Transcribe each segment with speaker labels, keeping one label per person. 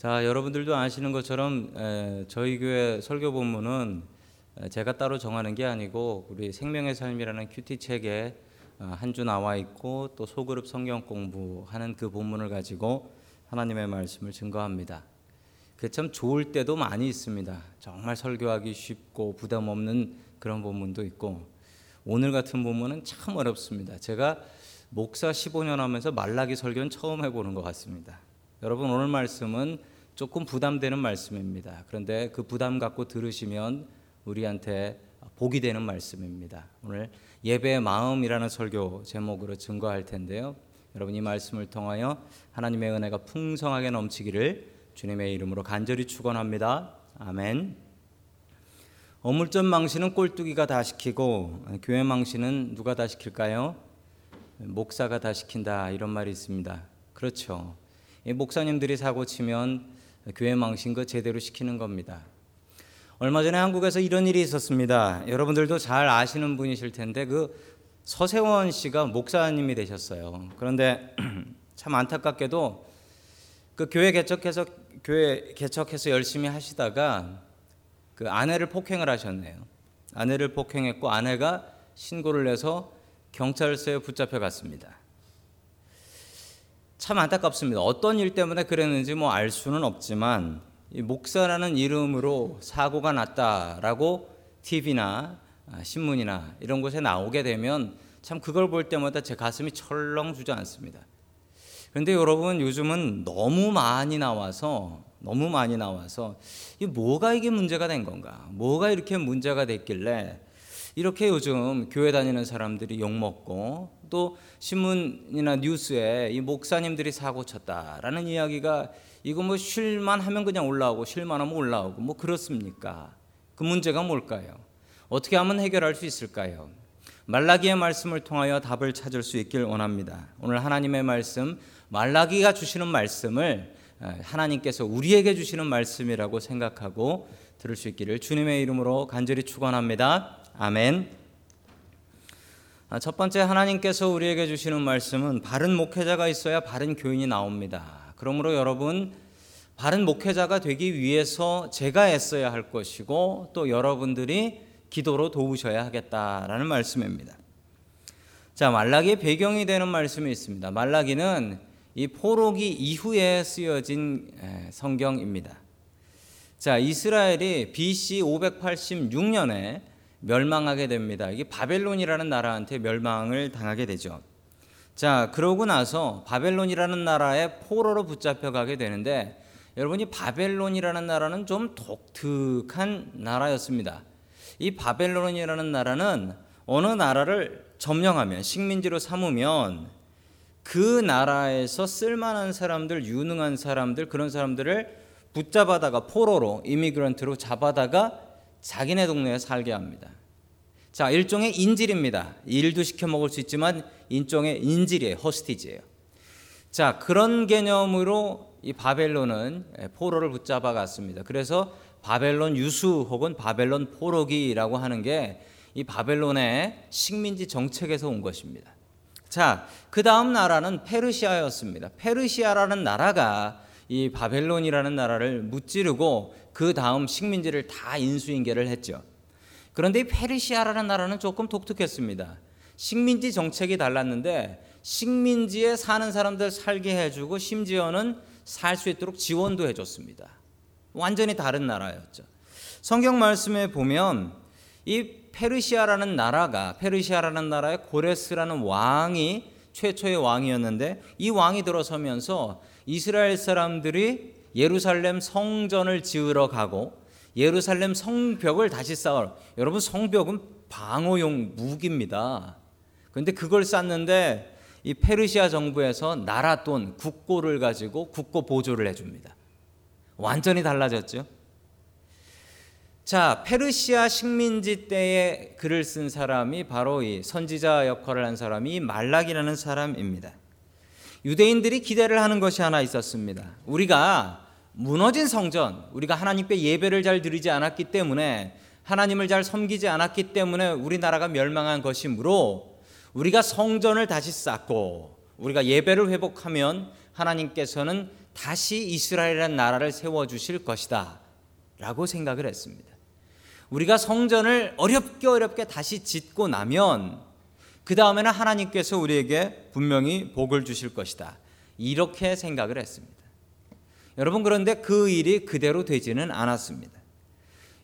Speaker 1: 자, 여러분들도 아시는 것처럼 에, 저희 교회 설교 본문은 제가 따로 정하는 게 아니고 우리 생명의 삶이라는 큐티 책에 어, 한주 나와 있고 또 소그룹 성경 공부하는 그 본문을 가지고 하나님의 말씀을 증거합니다. 그 참 좋을 때도 많이 있습니다. 정말 설교하기 쉽고 부담 없는 그런 본문도 있고 오늘 같은 본문은 참 어렵습니다. 제가 목사 15년 하면서 말라기 설교는 처음 해보는 것 같습니다. 여러분 오늘 말씀은 조금 부담되는 말씀입니다. 그런데 그 부담 갖고 들으시면 우리한테 복이 되는 말씀입니다. 오늘 예배의 마음이라는 설교 제목으로 증거할 텐데요. 여러분 이 말씀을 통하여 하나님의 은혜가 풍성하게 넘치기를 주님의 이름으로 간절히 축원합니다. 아멘. 어물전 망신은 꼴뚜기가 다 시키고 교회 망신은 누가 다 시킬까요? 목사가 다 시킨다 이런 말이 있습니다. 그렇죠. 목사님들이 사고 치면 교회 망신 거 제대로 시키는 겁니다. 얼마 전에 한국에서 이런 일이 있었습니다. 여러분들도 잘 아시는 분이실 텐데 그 서세원 씨가 목사님이 되셨어요. 그런데 참 안타깝게도 그 교회 개척해서 교회 개척해서 열심히 하시다가 그 아내를 폭행을 하셨네요. 아내를 폭행했고 아내가 신고를 해서 경찰서에 붙잡혀 갔습니다. 참 안타깝습니다. 어떤 일 때문에 그랬는지 뭐 알 수는 없지만 목사라는 이름으로 사고가 났다라고 TV나 아, 신문이나 이런 곳에 나오게 되면 참 그걸 볼 때마다 제 가슴이 철렁 주저앉습니다. 그런데 여러분 요즘은 너무 많이 나와서 너무 많이 나와서 이 뭐가 이게 문제가 된 건가? 뭐가 이렇게 문제가 됐길래 이렇게 요즘 교회 다니는 사람들이 욕 먹고 또 신문이나 뉴스에 이 목사님들이 사고 쳤다라는 이야기가 이거 뭐 쉴만 하면 그냥 올라오고 쉴만 하면 올라오고 뭐 그렇습니까? 그 문제가 뭘까요? 어떻게 하면 해결할 수 있을까요? 말라기의 말씀을 통하여 답을 찾을 수 있길 원합니다. 오늘 하나님의 말씀 말라기가 주시는 말씀을 하나님께서 우리에게 주시는 말씀이라고 생각하고 들을 수 있기를 주님의 이름으로 간절히 축원합니다. 아멘. 아, 첫 번째 하나님께서 우리에게 주시는 말씀은 바른 목회자가 있어야 바른 교인이 나옵니다. 그러므로 여러분 바른 목회자가 되기 위해서 제가 애써야 할 것이고 또 여러분들이 기도로 도우셔야 하겠다라는 말씀입니다. 자, 말라기의 배경이 되는 말씀이 있습니다. 말라기는 이 포로기 이후에 쓰여진 성경입니다. 자, 이스라엘이 BC 586년에 멸망하게 됩니다. 이게 바벨론이라는 나라한테 멸망을 당하게 되죠. 자, 그러고 나서 바벨론이라는 나라에 포로로 붙잡혀 가게 되는데 여러분이 바벨론이라는 나라는 좀 독특한 나라였습니다. 이 바벨론이라는 나라는 어느 나라를 점령하면 식민지로 삼으면 그 나라에서 쓸만한 사람들, 유능한 사람들, 그런 사람들을 붙잡아다가 포로로 이미그런트로 잡아다가 자기네 동네에 살게 합니다. 자, 일종의 인질입니다. 일도 시켜 먹을 수 있지만 일종의 인질이에요. 허스티지예요. 자, 그런 개념으로 이 바벨론은 포로를 붙잡아 갔습니다. 그래서 바벨론 유수 혹은 바벨론 포로기라고 하는 게 이 바벨론의 식민지 정책에서 온 것입니다. 자, 그 다음 나라는 페르시아였습니다. 페르시아라는 나라가 이 바벨론이라는 나라를 무찌르고 그 다음 식민지를 다 인수인계를 했죠. 그런데 이 페르시아라는 나라는 조금 독특했습니다. 식민지 정책이 달랐는데 식민지에 사는 사람들 살게 해주고 심지어는 살 수 있도록 지원도 해줬습니다. 완전히 다른 나라였죠. 성경 말씀에 보면 이 페르시아라는 나라가 페르시아라는 나라의 고레스라는 왕이 최초의 왕이었는데 이 왕이 들어서면서 이스라엘 사람들이 예루살렘 성전을 지으러 가고 예루살렘 성벽을 다시 쌓을 여러분 성벽은 방어용 무기입니다. 그런데 그걸 쌓는데 이 페르시아 정부에서 나라 돈 국고를 가지고 국고 보조를 해줍니다. 완전히 달라졌죠. 자, 페르시아 식민지 때에 글을 쓴 사람이 바로 이 선지자 역할을 한 사람이 말락이라는 사람입니다. 유대인들이 기대를 하는 것이 하나 있었습니다. 우리가 무너진 성전, 우리가 하나님께 예배를 잘 드리지 않았기 때문에 하나님을 잘 섬기지 않았기 때문에 우리나라가 멸망한 것이므로 우리가 성전을 다시 쌓고 우리가 예배를 회복하면 하나님께서는 다시 이스라엘이라는 나라를 세워 주실 것이다 라고 생각을 했습니다. 우리가 성전을 어렵게 어렵게 다시 짓고 나면 그 다음에는 하나님께서 우리에게 분명히 복을 주실 것이다. 이렇게 생각을 했습니다. 여러분 그런데 그 일이 그대로 되지는 않았습니다.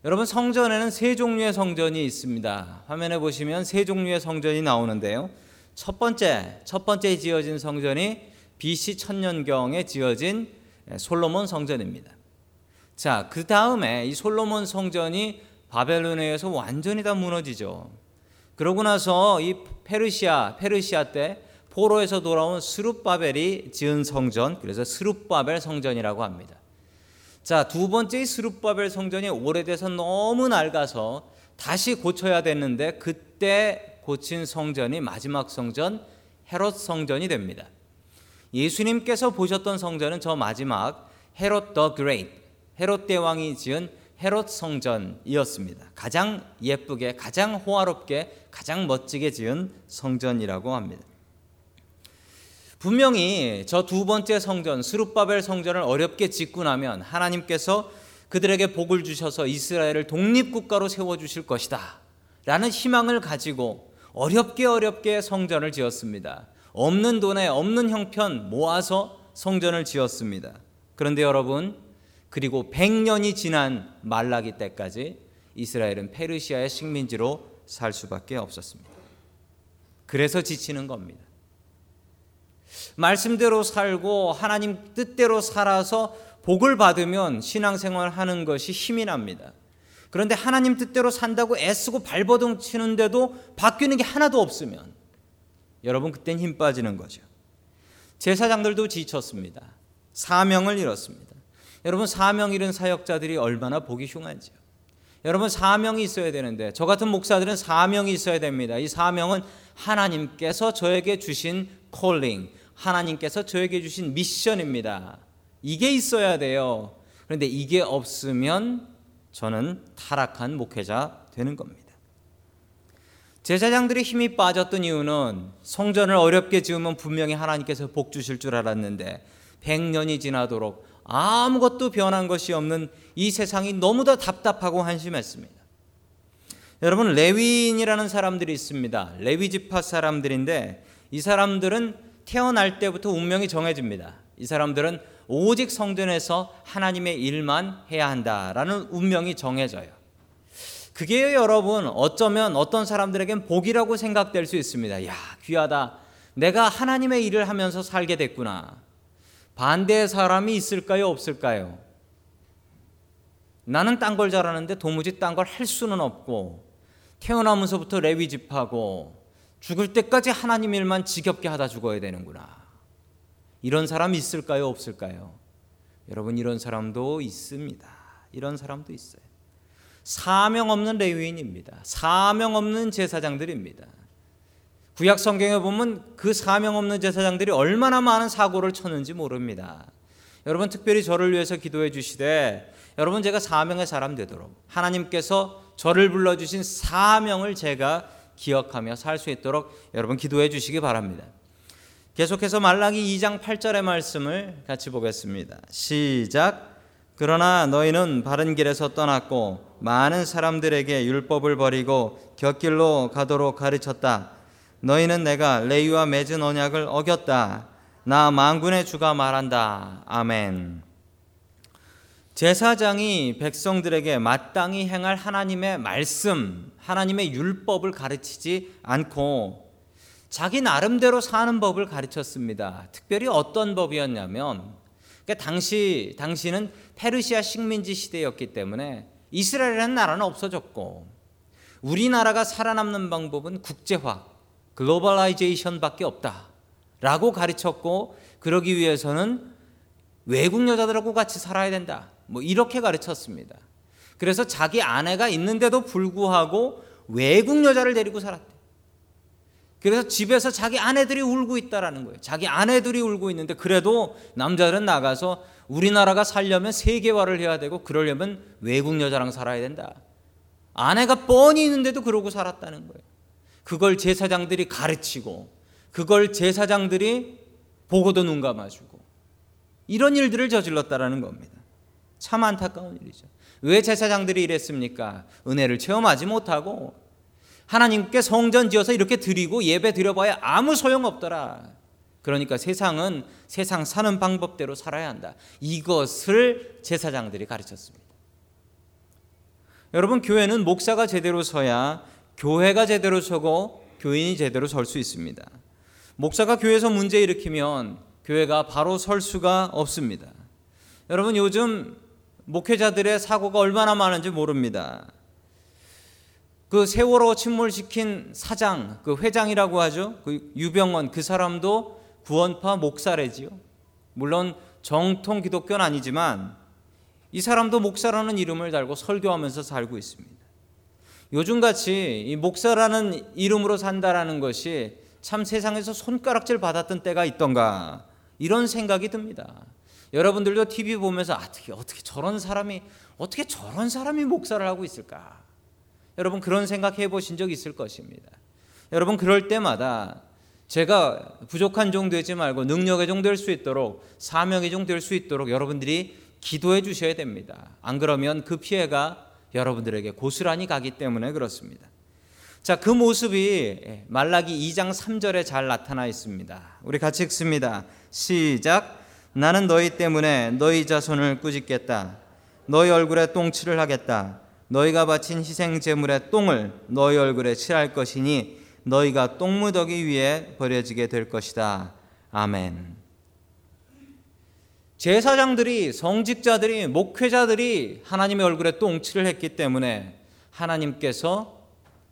Speaker 1: 여러분 성전에는 세 종류의 성전이 있습니다. 화면에 보시면 세 종류의 성전이 나오는데요. 첫 번째, 첫 번째 지어진 성전이 BC 천년경에 지어진 솔로몬 성전입니다. 자, 그 다음에 이 솔로몬 성전이 바벨론에 의해서 완전히 다 무너지죠. 그러고 나서 이 페르시아, 페르시아 때 포로에서 돌아온 스룹바벨이 지은 성전, 그래서 스룹바벨 성전이라고 합니다. 자, 두 번째 스룹바벨 성전이 오래돼서 너무 낡아서 다시 고쳐야 됐는데 그때 고친 성전이 마지막 성전 헤롯 성전이 됩니다. 예수님께서 보셨던 성전은 저 마지막 Herod the Great, 헤롯 대왕이 지은 헤롯 성전이었습니다. 가장 예쁘게, 가장 호화롭게, 가장 멋지게 지은 성전이라고 합니다. 분명히 저 두 번째 성전, 스룹바벨 성전을 어렵게 짓고 나면 하나님께서 그들에게 복을 주셔서 이스라엘을 독립국가로 세워 주실 것이다. 라는 희망을 가지고 어렵게 어렵게 성전을 지었습니다. 없는 돈에 없는 형편 모아서 성전을 지었습니다. 그런데 여러분, 그리고 100년이 지난 말라기 때까지 이스라엘은 페르시아의 식민지로 살 수밖에 없었습니다. 그래서 지치는 겁니다. 말씀대로 살고 하나님 뜻대로 살아서 복을 받으면 신앙생활 하는 것이 힘이 납니다. 그런데 하나님 뜻대로 산다고 애쓰고 발버둥 치는데도 바뀌는 게 하나도 없으면 여러분 그땐 힘 빠지는 거죠. 제사장들도 지쳤습니다. 사명을 잃었습니다. 여러분 사명 잃은 사역자들이 얼마나 보기 흉한지요. 여러분 사명이 있어야 되는데 저 같은 목사들은 사명이 있어야 됩니다. 이 사명은 하나님께서 저에게 주신 콜링, 하나님께서 저에게 주신 미션입니다. 이게 있어야 돼요. 그런데 이게 없으면 저는 타락한 목회자 되는 겁니다. 제사장들의 힘이 빠졌던 이유는 성전을 어렵게 지으면 분명히 하나님께서 복 주실 줄 알았는데 100년이 지나도록 아무것도 변한 것이 없는 이 세상이 너무도 답답하고 한심했습니다. 여러분 레위인이라는 사람들이 있습니다. 레위 지파 사람들인데 이 사람들은 태어날 때부터 운명이 정해집니다. 이 사람들은 오직 성전에서 하나님의 일만 해야 한다라는 운명이 정해져요. 그게 여러분 어쩌면 어떤 사람들에겐 복이라고 생각될 수 있습니다. 야, 귀하다. 내가 하나님의 일을 하면서 살게 됐구나. 반대의 사람이 있을까요? 없을까요? 나는 딴 걸 잘하는데 도무지 딴 걸 할 수는 없고 태어나면서부터 레위 집하고 죽을 때까지 하나님 일만 지겹게 하다 죽어야 되는구나. 이런 사람 있을까요? 없을까요? 여러분 이런 사람도 있습니다. 이런 사람도 있어요. 사명 없는 레위인입니다. 사명 없는 제사장들입니다. 구약 성경에 보면 그 사명 없는 제사장들이 얼마나 많은 사고를 쳤는지 모릅니다. 여러분 특별히 저를 위해서 기도해 주시되 여러분 제가 사명의 사람 되도록 하나님께서 저를 불러 주신 사명을 제가 기억하며 살 수 있도록 여러분 기도해 주시기 바랍니다. 계속해서 말라기 2장 8절의 말씀을 같이 보겠습니다. 시작 그러나 너희는 바른 길에서 떠났고 많은 사람들에게 율법을 버리고 곁길로 가도록 가르쳤다. 너희는 내가 레위와 맺은 언약을 어겼다. 나 만군의 주가 말한다. 아멘. 제사장이 백성들에게 마땅히 행할 하나님의 말씀, 하나님의 율법을 가르치지 않고 자기 나름대로 사는 법을 가르쳤습니다. 특별히 어떤 법이었냐면 그러니까 당시 당시는 페르시아 식민지 시대였기 때문에 이스라엘이라는 나라는 없어졌고 우리나라가 살아남는 방법은 국제화, 글로벌라이제이션밖에 없다라고 가르쳤고 그러기 위해서는 외국 여자들하고 같이 살아야 된다. 뭐 이렇게 가르쳤습니다. 그래서 자기 아내가 있는데도 불구하고 외국 여자를 데리고 살았대. 그래서 집에서 자기 아내들이 울고 있다라는 거예요. 자기 아내들이 울고 있는데 그래도 남자들은 나가서 우리나라가 살려면 세계화를 해야 되고 그러려면 외국 여자랑 살아야 된다. 아내가 뻔히 있는데도 그러고 살았다는 거예요. 그걸 제사장들이 가르치고 그걸 제사장들이 보고도 눈 감아주고 이런 일들을 저질렀다라는 겁니다. 참 안타까운 일이죠. 왜 제사장들이 이랬습니까? 은혜를 체험하지 못하고 하나님께 성전 지어서 이렇게 드리고 예배 드려봐야 아무 소용 없더라. 그러니까 세상은 세상 사는 방법대로 살아야 한다. 이것을 제사장들이 가르쳤습니다. 여러분 교회는 목사가 제대로 서야 교회가 제대로 서고 교인이 제대로 설 수 있습니다. 목사가 교회에서 문제 일으키면 교회가 바로 설 수가 없습니다. 여러분 요즘 목회자들의 사고가 얼마나 많은지 모릅니다. 그 세월호 침몰시킨 사장, 그 회장이라고 하죠. 그 유병원 그 사람도 구원파 목사래지요. 물론 정통 기독교는 아니지만 이 사람도 목사라는 이름을 달고 설교하면서 살고 있습니다. 요즘같이 이 목사라는 이름으로 산다라는 것이 참 세상에서 손가락질 받았던 때가 있던가 이런 생각이 듭니다. 여러분들도 TV 보면서 어떻게 어떻게 저런 사람이 어떻게 저런 사람이 목사를 하고 있을까? 여러분 그런 생각 해 보신 적 있을 것입니다. 여러분 그럴 때마다 제가 부족한 종 되지 말고 능력의 종 될 수 있도록 사명의 종 될 수 있도록 여러분들이 기도해 주셔야 됩니다. 안 그러면 그 피해가 여러분들에게 고스란히 가기 때문에 그렇습니다. 자, 그 모습이 말라기 2장 3절에 잘 나타나 있습니다. 우리 같이 읽습니다. 시작. 나는 너희 때문에 너희 자손을 꾸짖겠다. 너희 얼굴에 똥칠을 하겠다. 너희가 바친 희생 제물의 똥을 너희 얼굴에 칠할 것이니 너희가 똥무더기 위에 버려지게 될 것이다. 아멘. 제사장들이 성직자들이 목회자들이 하나님의 얼굴에 똥칠을 했기 때문에 하나님께서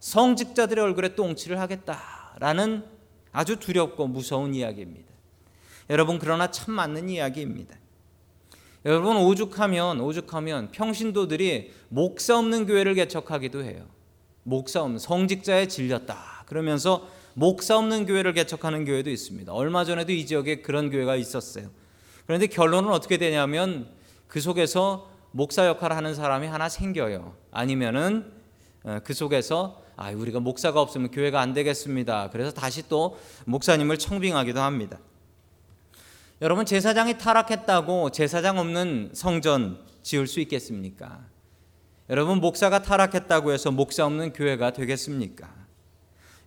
Speaker 1: 성직자들의 얼굴에 똥칠을 하겠다라는 아주 두렵고 무서운 이야기입니다. 여러분 그러나 참 맞는 이야기입니다. 여러분 오죽하면 오죽하면 평신도들이 목사 없는 교회를 개척하기도 해요. 목사 없는 성직자에 질렸다. 그러면서 목사 없는 교회를 개척하는 교회도 있습니다. 얼마 전에도 이 지역에 그런 교회가 있었어요. 그런데 결론은 어떻게 되냐면 그 속에서 목사 역할을 하는 사람이 하나 생겨요. 아니면은 어, 그 속에서 아, 우리가 목사가 없으면 교회가 안 되겠습니다. 그래서 다시 또 목사님을 청빙하기도 합니다. 여러분 제사장이 타락했다고 제사장 없는 성전 지을 수 있겠습니까? 여러분 목사가 타락했다고 해서 목사 없는 교회가 되겠습니까?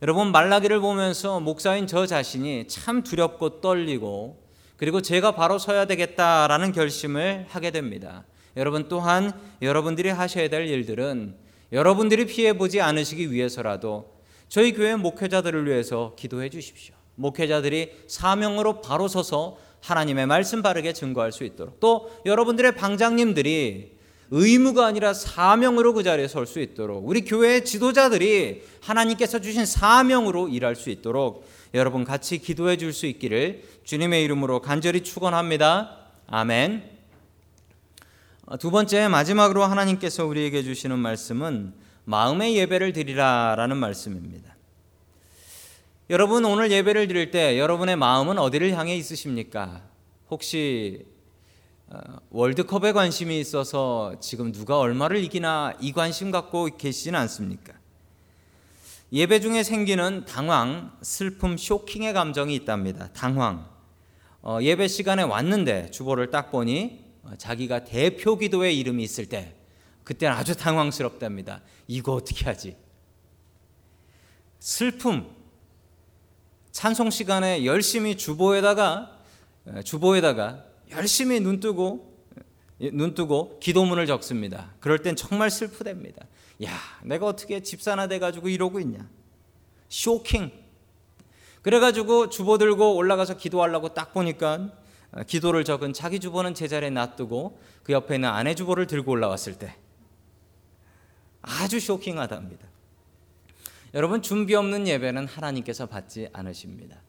Speaker 1: 여러분 말라기를 보면서 목사인 저 자신이 참 두렵고 떨리고 그리고 제가 바로 서야 되겠다라는 결심을 하게 됩니다. 여러분 또한 여러분들이 하셔야 될 일들은 여러분들이 피해 보지 않으시기 위해서라도 저희 교회 목회자들을 위해서 기도해 주십시오. 목회자들이 사명으로 바로 서서 하나님의 말씀 바르게 증거할 수 있도록 또 여러분들의 방장님들이 의무가 아니라 사명으로 그 자리에 설 수 있도록 우리 교회의 지도자들이 하나님께서 주신 사명으로 일할 수 있도록 여러분 같이 기도해 줄 수 있기를 주님의 이름으로 간절히 축원합니다. 아멘. 어, 두 번째 마지막으로 하나님께서 우리에게 주시는 말씀은 마음의 예배를 드리라라는 말씀입니다. 여러분 오늘 예배를 드릴 때 여러분의 마음은 어디를 향해 있으십니까? 혹시 어, 월드컵에 관심이 있어서 지금 누가 얼마를 이기나 이 관심 갖고 계시지는 않습니까? 예배 중에 생기는 당황, 슬픔, 쇼킹의 감정이 있답니다. 당황. 어, 예배 시간에 왔는데 주보를 딱 보니 어, 자기가 대표 기도의 이름이 있을 때 그때는 아주 당황스럽답니다. 이거 어떻게 하지? 슬픔. 찬송 시간에 열심히 주보에다가 어, 주보에다가 열심히 눈 뜨고 눈 뜨고 기도문을 적습니다. 그럴 땐 정말 슬프답니다. 야, 내가 어떻게 집사나 돼 가지고 이러고 있냐? 쇼킹. 그래 가지고 주보 들고 올라가서 기도하려고 딱 보니까 어, 기도를 적은 자기 주보는 제자리에 놔두고 그 옆에 있는 아내 주보를 들고 올라왔을 때 아주 쇼킹하답니다. 여러분 준비 없는 예배는 하나님께서 받지 않으십니다.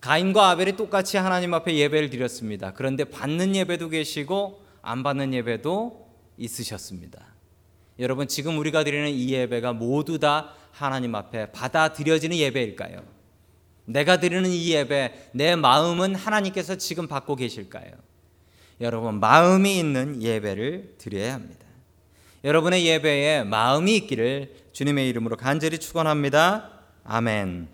Speaker 1: 가인과 아벨이 똑같이 하나님 앞에 예배를 드렸습니다. 그런데 받는 예배도 계시고 안 받는 예배도 있으셨습니다. 여러분 지금 우리가 드리는 이 예배가 모두 다 하나님 앞에 받아들여지는 예배일까요? 내가 드리는 이 예배 내 마음은 하나님께서 지금 받고 계실까요? 여러분 마음이 있는 예배를 드려야 합니다. 여러분의 예배에 마음이 있기를 주님의 이름으로 간절히 축원합니다. 아멘.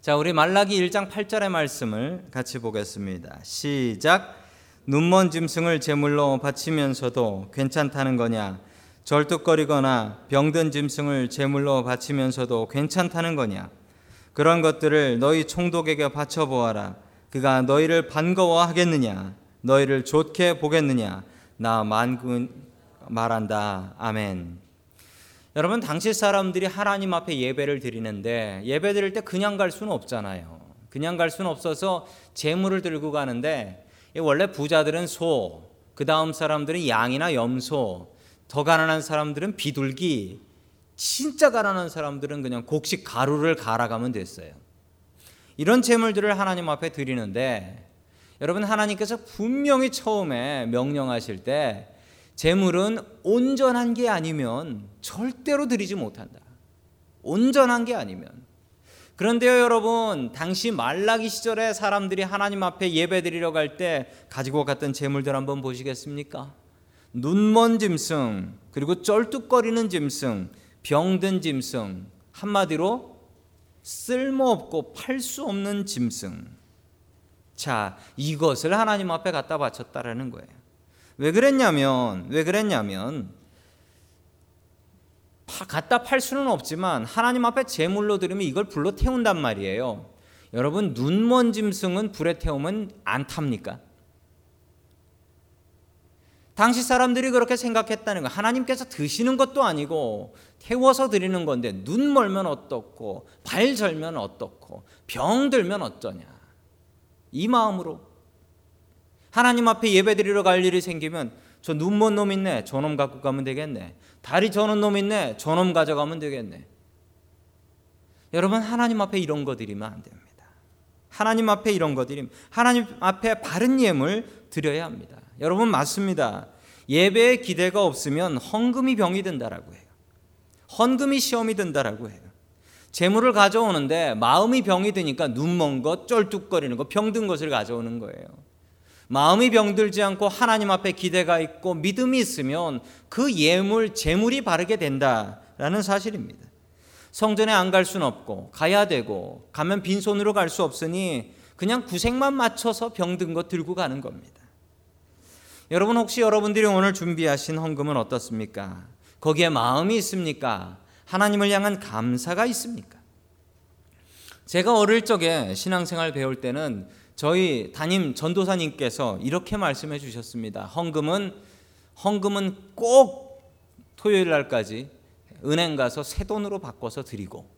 Speaker 1: 자, 우리 말라기 1장 8절의 말씀을 같이 보겠습니다. 시작. 눈먼 짐승을 제물로 바치면서도 괜찮다는 거냐? 절뚝거리거나 병든 짐승을 제물로 바치면서도 괜찮다는 거냐? 그런 것들을 너희 총독에게 바쳐 보아라. 그가 너희를 반가워하겠느냐? 너희를 좋게 보겠느냐? 나 만군 말한다. 아멘. 여러분 당시 사람들이 하나님 앞에 예배를 드리는데 예배 드릴 때 그냥 갈 수는 없잖아요. 그냥 갈 수는 없어서 재물을 들고 가는데 원래 부자들은 소, 그 다음 사람들은 양이나 염소, 더 가난한 사람들은 비둘기, 진짜 가난한 사람들은 그냥 곡식 가루를 갈아가면 됐어요. 이런 재물들을 하나님 앞에 드리는데 여러분 하나님께서 분명히 처음에 명령하실 때 재물은 온전한 게 아니면 절대로 드리지 못한다. 온전한 게 아니면. 그런데요, 여러분, 당시 말라기 시절에 사람들이 하나님 앞에 예배 드리러 갈 때 가지고 갔던 재물들 한번 보시겠습니까? 눈먼 짐승, 그리고 쩔뚝거리는 짐승, 병든 짐승, 한마디로 쓸모없고 팔 수 없는 짐승. 자, 이것을 하나님 앞에 갖다 바쳤다라는 거예요. 왜 그랬냐면 왜 그랬냐면 갖다 팔 수는 없지만 하나님 앞에 제물로 드리면 이걸 불로 태운단 말이에요. 여러분 눈먼 짐승은 불에 태우면 안 탑니까? 당시 사람들이 그렇게 생각했다는 거. 하나님께서 드시는 것도 아니고 태워서 드리는 건데 눈 멀면 어떻고 발 절면 어떻고 병 들면 어쩌냐. 이 마음으로 하나님 앞에 예배 드리러 갈 일이 생기면 저 눈먼 놈 있네. 저놈 갖고 가면 되겠네. 다리 저는 놈 있네. 저놈 가져가면 되겠네. 여러분 하나님 앞에 이런 거 드리면 안 됩니다. 하나님 앞에 이런 거 드리면 하나님 앞에 바른 예물 드려야 합니다. 여러분 맞습니다. 예배에 기대가 없으면 헌금이 병이 든다라고 해요. 헌금이 시험이 든다라고 해요. 재물을 가져오는데 마음이 병이 드니까 눈먼 것, 쩔뚝거리는 것, 병든 것을 가져오는 거예요. 마음이 병들지 않고 하나님 앞에 기대가 있고 믿음이 있으면 그 예물, 재물이 바르게 된다라는 사실입니다. 성전에 안 갈 수는 없고 가야 되고 가면 빈손으로 갈 수 없으니 그냥 구색만 맞춰서 병든 것 들고 가는 겁니다. 여러분 혹시 여러분들이 오늘 준비하신 헌금은 어떻습니까? 거기에 마음이 있습니까? 하나님을 향한 감사가 있습니까? 제가 어릴 적에 신앙생활 배울 때는 저희 담임 전도사님께서 이렇게 말씀해 주셨습니다. 헌금은 헌금은 꼭 토요일 날까지 은행 가서 새 돈으로 바꿔서 드리고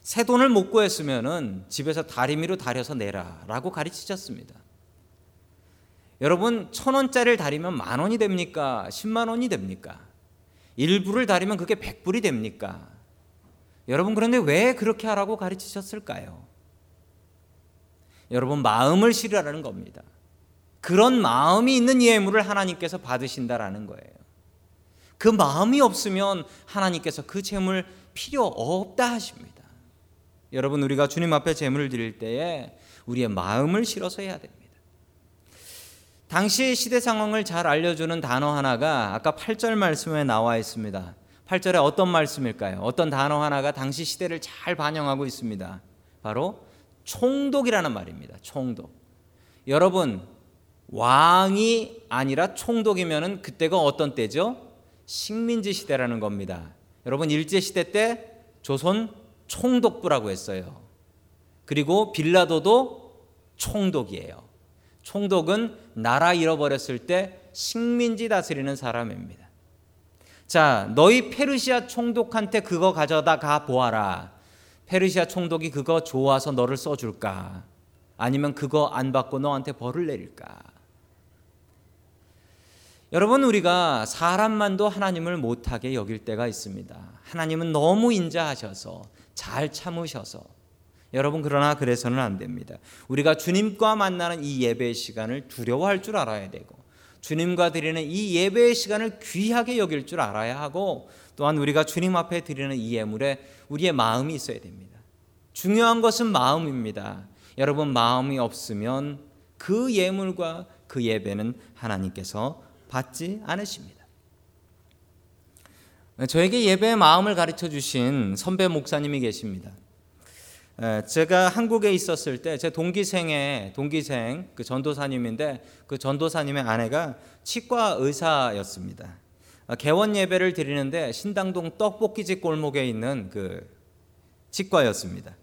Speaker 1: 새 돈을 못 구했으면은 집에서 다리미로 다려서 내라라고 가르치셨습니다. 여러분 천 원짜리를 다리면 만 원이 됩니까? 10만 원이 됩니까? 일부를 다리면 그게 백불이 됩니까? 여러분 그런데 왜 그렇게 하라고 가르치셨을까요? 여러분 마음을 실으라는 겁니다. 그런 마음이 있는 예물을 하나님께서 받으신다라는 거예요. 그 마음이 없으면 하나님께서 그 재물 필요 없다 하십니다. 여러분 우리가 주님 앞에 재물을 드릴 때에 우리의 마음을 실어서 해야 됩니다. 당시 시대 상황을 잘 알려주는 단어 하나가 아까 8절 말씀에 나와 있습니다. 8절에 어떤 말씀일까요? 어떤 단어 하나가 당시 시대를 잘 반영하고 있습니다. 바로 총독이라는 말입니다. 총독. 여러분 왕이 아니라 총독이면은 그때가 어떤 때죠? 식민지 시대라는 겁니다. 여러분 일제 시대 때 조선 총독부라고 했어요. 그리고 빌라도도 총독이에요. 총독은 나라 잃어버렸을 때 식민지 다스리는 사람입니다. 자, 너희 페르시아 총독한테 그거 가져다 가 보아라. 페르시아 총독이 그거 좋아서 너를 써줄까? 아니면 그거 안 받고 너한테 벌을 내릴까? 여러분 우리가 사람만도 하나님을 못하게 여길 때가 있습니다. 하나님은 너무 인자하셔서 잘 참으셔서 여러분 그러나 그래서는 안 됩니다. 우리가 주님과 만나는 이 예배의 시간을 두려워할 줄 알아야 되고 주님과 드리는 이 예배의 시간을 귀하게 여길 줄 알아야 하고 또한 우리가 주님 앞에 드리는 이 예물에 우리의 마음이 있어야 됩니다. 중요한 것은 마음입니다. 여러분 마음이 없으면 그 예물과 그 예배는 하나님께서 받지 않으십니다. 저에게 예배의 마음을 가르쳐 주신 선배 목사님이 계십니다. 제가 한국에 있었을 때 제 동기생의 동기생 그 전도사님인데 그 전도사님의 아내가 치과 의사였습니다. 아, 개원 예배를 드리는데 신당동 떡볶이집 골목에 있는 그 치과였습니다.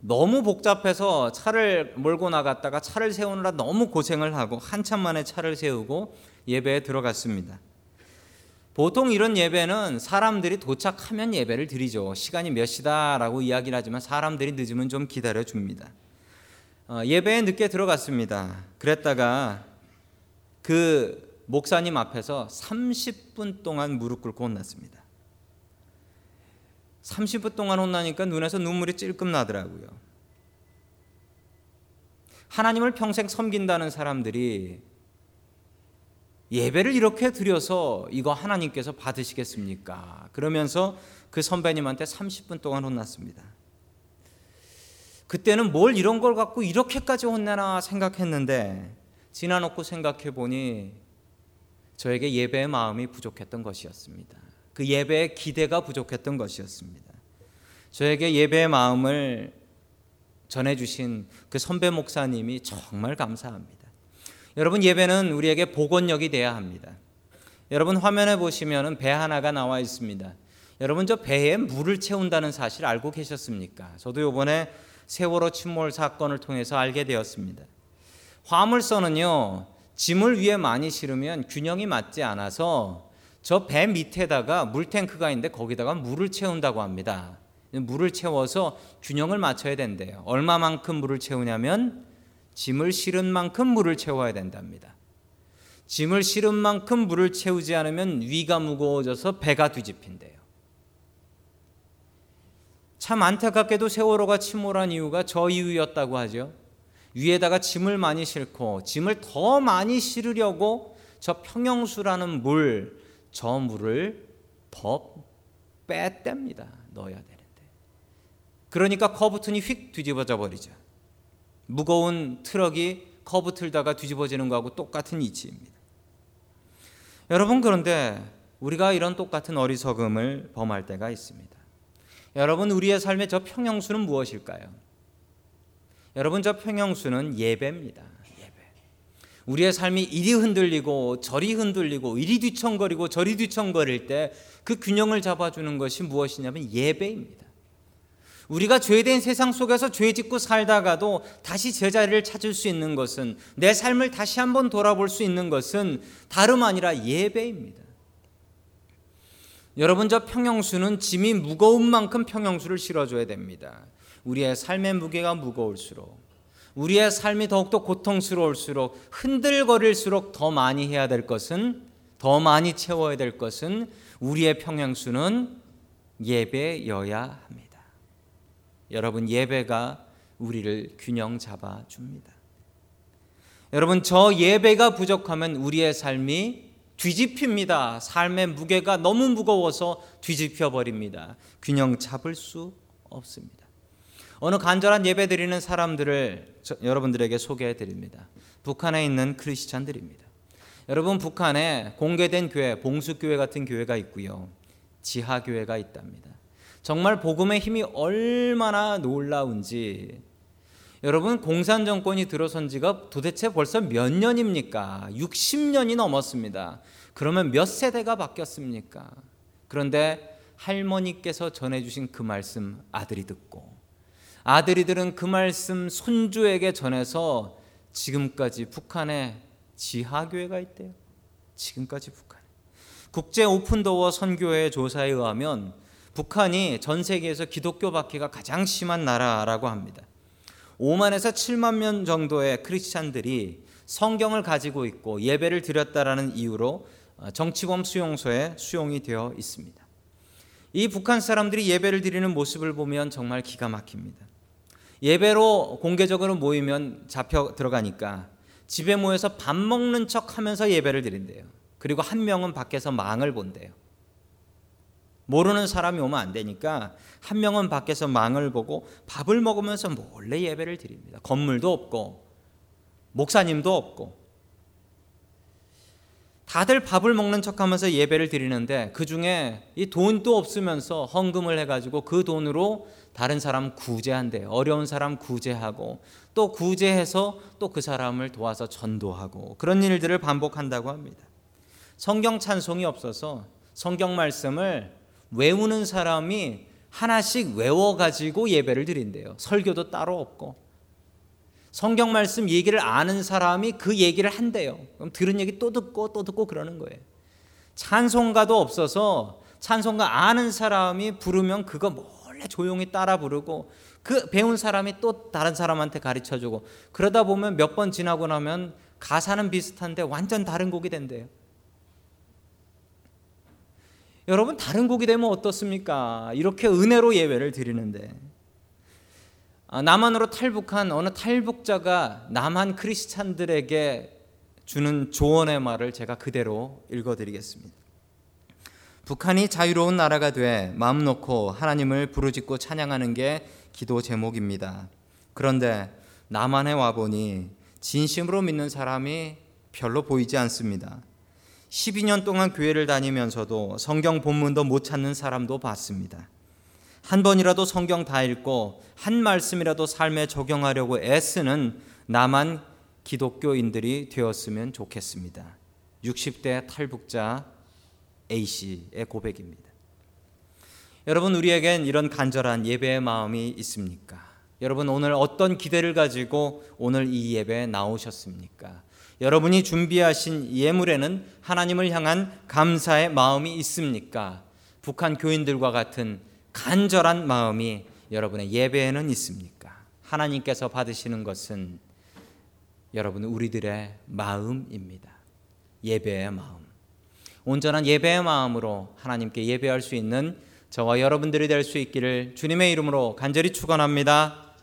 Speaker 1: 너무 복잡해서 차를 몰고 나갔다가 차를 세우느라 너무 고생을 하고 한참 만에 차를 세우고 예배에 들어갔습니다. 보통 이런 예배는 사람들이 도착하면 예배를 드리죠. 시간이 몇 시다라고 이야기를 하지만 사람들이 늦으면 좀 기다려 줍니다. 어, 예배에 늦게 들어갔습니다. 그랬다가 그 목사님 앞에서 30분 동안 무릎 꿇고 혼났습니다. 30분 동안 혼나니까 눈에서 눈물이 찔끔 나더라고요. 하나님을 평생 섬긴다는 사람들이 예배를 이렇게 드려서 이거 하나님께서 받으시겠습니까? 그러면서 그 선배님한테 30분 동안 혼났습니다. 그때는 뭘 이런 걸 갖고 이렇게까지 혼내나 생각했는데 지나놓고 생각해 보니 저에게 예배의 마음이 부족했던 것이었습니다. 그 예배의 기대가 부족했던 것이었습니다. 저에게 예배의 마음을 전해주신 그 선배 목사님이 정말 감사합니다. 여러분 예배는 우리에게 복원력이 돼야 합니다. 여러분 화면에 보시면은 배 하나가 나와 있습니다. 여러분 저 배에 물을 채운다는 사실 알고 계셨습니까? 저도 이번에 세월호 침몰 사건을 통해서 알게 되었습니다. 화물선은요 짐을 위에 많이 실으면 균형이 맞지 않아서 저 배 밑에다가 물탱크가 있는데 거기다가 물을 채운다고 합니다. 물을 채워서 균형을 맞춰야 된대요. 얼마만큼 물을 채우냐면 짐을 실은 만큼 물을 채워야 된답니다. 짐을 실은 만큼 물을 채우지 않으면 위가 무거워져서 배가 뒤집힌대요. 참 안타깝게도 세월호가 침몰한 이유가 저 이유였다고 하죠. 위에다가 짐을 많이 싣고 짐을 더 많이 실으려고 저 평영수라는 물, 저 물을 더 빼댑니다. 넣어야 되는데. 그러니까 커브튼이 휙 뒤집어져 버리죠. 무거운 트럭이 커브 틀다가 뒤집어지는 거하고 똑같은 이치입니다. 여러분 그런데 우리가 이런 똑같은 어리석음을 범할 때가 있습니다. 여러분 우리의 삶의 저 평형수는 무엇일까요? 여러분 저 평형수는 예배입니다. 예배. 우리의 삶이 이리 흔들리고 저리 흔들리고 이리 휘청거리고 저리 휘청거릴 때 그 균형을 잡아주는 것이 무엇이냐면 예배입니다. 우리가 죄된 세상 속에서 죄 짓고 살다가도 다시 제자리를 찾을 수 있는 것은 내 삶을 다시 한번 돌아볼 수 있는 것은 다름 아니라 예배입니다. 여러분 저 평형수는 짐이 무거운 만큼 평형수를 실어줘야 됩니다. 우리의 삶의 무게가 무거울수록 우리의 삶이 더욱더 고통스러울수록 흔들거릴수록 더 많이 해야 될 것은 더 많이 채워야 될 것은 우리의 평형수는 예배여야 합니다. 여러분 예배가 우리를 균형 잡아 줍니다. 여러분 저 예배가 부족하면 우리의 삶이 뒤집힙니다. 삶의 무게가 너무 무거워서 뒤집혀 버립니다. 균형 잡을 수 없습니다. 어느 간절한 예배 드리는 사람들을 여러분들에게 소개해 드립니다. 북한에 있는 크리스찬들입니다. 여러분 북한에 공개된 교회, 봉수교회 같은 교회가 있고요. 지하교회가 있답니다. 정말 복음의 힘이 얼마나 놀라운지 여러분 공산 정권이 들어선 지가 도대체 벌써 몇 년입니까? 60년이 넘었습니다. 그러면 몇 세대가 바뀌었습니까? 그런데 할머니께서 전해 주신 그 말씀 아들이 듣고 아들이 들은 그 말씀 손주에게 전해서 지금까지 북한에 지하교회가 있대요. 지금까지 북한. 국제 오픈도어 선교회 조사에 의하면 북한이 전 세계에서 기독교 박해가 가장 심한 나라라고 합니다. 5만에서 7만 명 정도의 크리스찬들이 성경을 가지고 있고 예배를 드렸다라는 이유로 어, 정치범 수용소에 수용이 되어 있습니다. 이 북한 사람들이 예배를 드리는 모습을 보면 정말 기가 막힙니다. 예배로 공개적으로 모이면 잡혀 들어가니까 집에 모여서 밥 먹는 척 하면서 예배를 드린대요. 그리고 한 명은 밖에서 망을 본대요. 모르는 사람이 오면 안 되니까 한 명은 밖에서 망을 보고 밥을 먹으면서 몰래 예배를 드립니다. 건물도 없고 목사님도 없고 다들 밥을 먹는 척하면서 예배를 드리는데 그 중에 이 돈도 없으면서 헌금을 해가지고 그 돈으로 다른 사람 구제한대요. 어려운 사람 구제하고 또 구제해서 또 그 사람을 도와서 전도하고 그런 일들을 반복한다고 합니다. 성경 찬송이 없어서 성경 말씀을 외우는 사람이 하나씩 외워가지고 예배를 드린대요. 설교도 따로 없고. 성경 말씀 얘기를 아는 사람이 그 얘기를 한대요. 그럼 들은 얘기 또 듣고 또 듣고 그러는 거예요. 찬송가도 없어서 찬송가 아는 사람이 부르면 그거 몰래 조용히 따라 부르고 그 배운 사람이 또 다른 사람한테 가르쳐 주고 그러다 보면 몇 번 지나고 나면 가사는 비슷한데 완전 다른 곡이 된대요. 여러분 다른 곡이 되면 어떻습니까? 이렇게 은혜로 예배를 드리는데 아, 남한으로 탈북한 어느 탈북자가 남한 크리스찬들에게 주는 조언의 말을 제가 그대로 읽어드리겠습니다. 북한이 자유로운 나라가 돼 마음 놓고 하나님을 부르짖고 찬양하는 게 기도 제목입니다. 그런데 남한에 와 보니 진심으로 믿는 사람이 별로 보이지 않습니다. 12년 동안 교회를 다니면서도 성경 본문도 못 찾는 사람도 봤습니다. 한 번이라도 성경 다 읽고 한 말씀이라도 삶에 적용하려고 애쓰는 남한 기독교인들이 되었으면 좋겠습니다. 60대 탈북자 A씨의 고백입니다. 여러분, 우리에겐 이런 간절한 예배의 마음이 있습니까? 여러분, 오늘 어떤 기대를 가지고 오늘 이 예배에 나오셨습니까? 여러분이 준비하신 예물에는 하나님을 향한 감사의 마음이 있습니까? 북한 교인들과 같은 간절한 마음이 여러분의 예배에는 있습니까? 하나님께서 받으시는 것은 여러분 우리들의 마음입니다. 예배의 마음. 온전한 예배의 마음으로 하나님께 예배할 수 있는 저와 여러분들이 될 수 있기를 주님의 이름으로 간절히 축원합니다.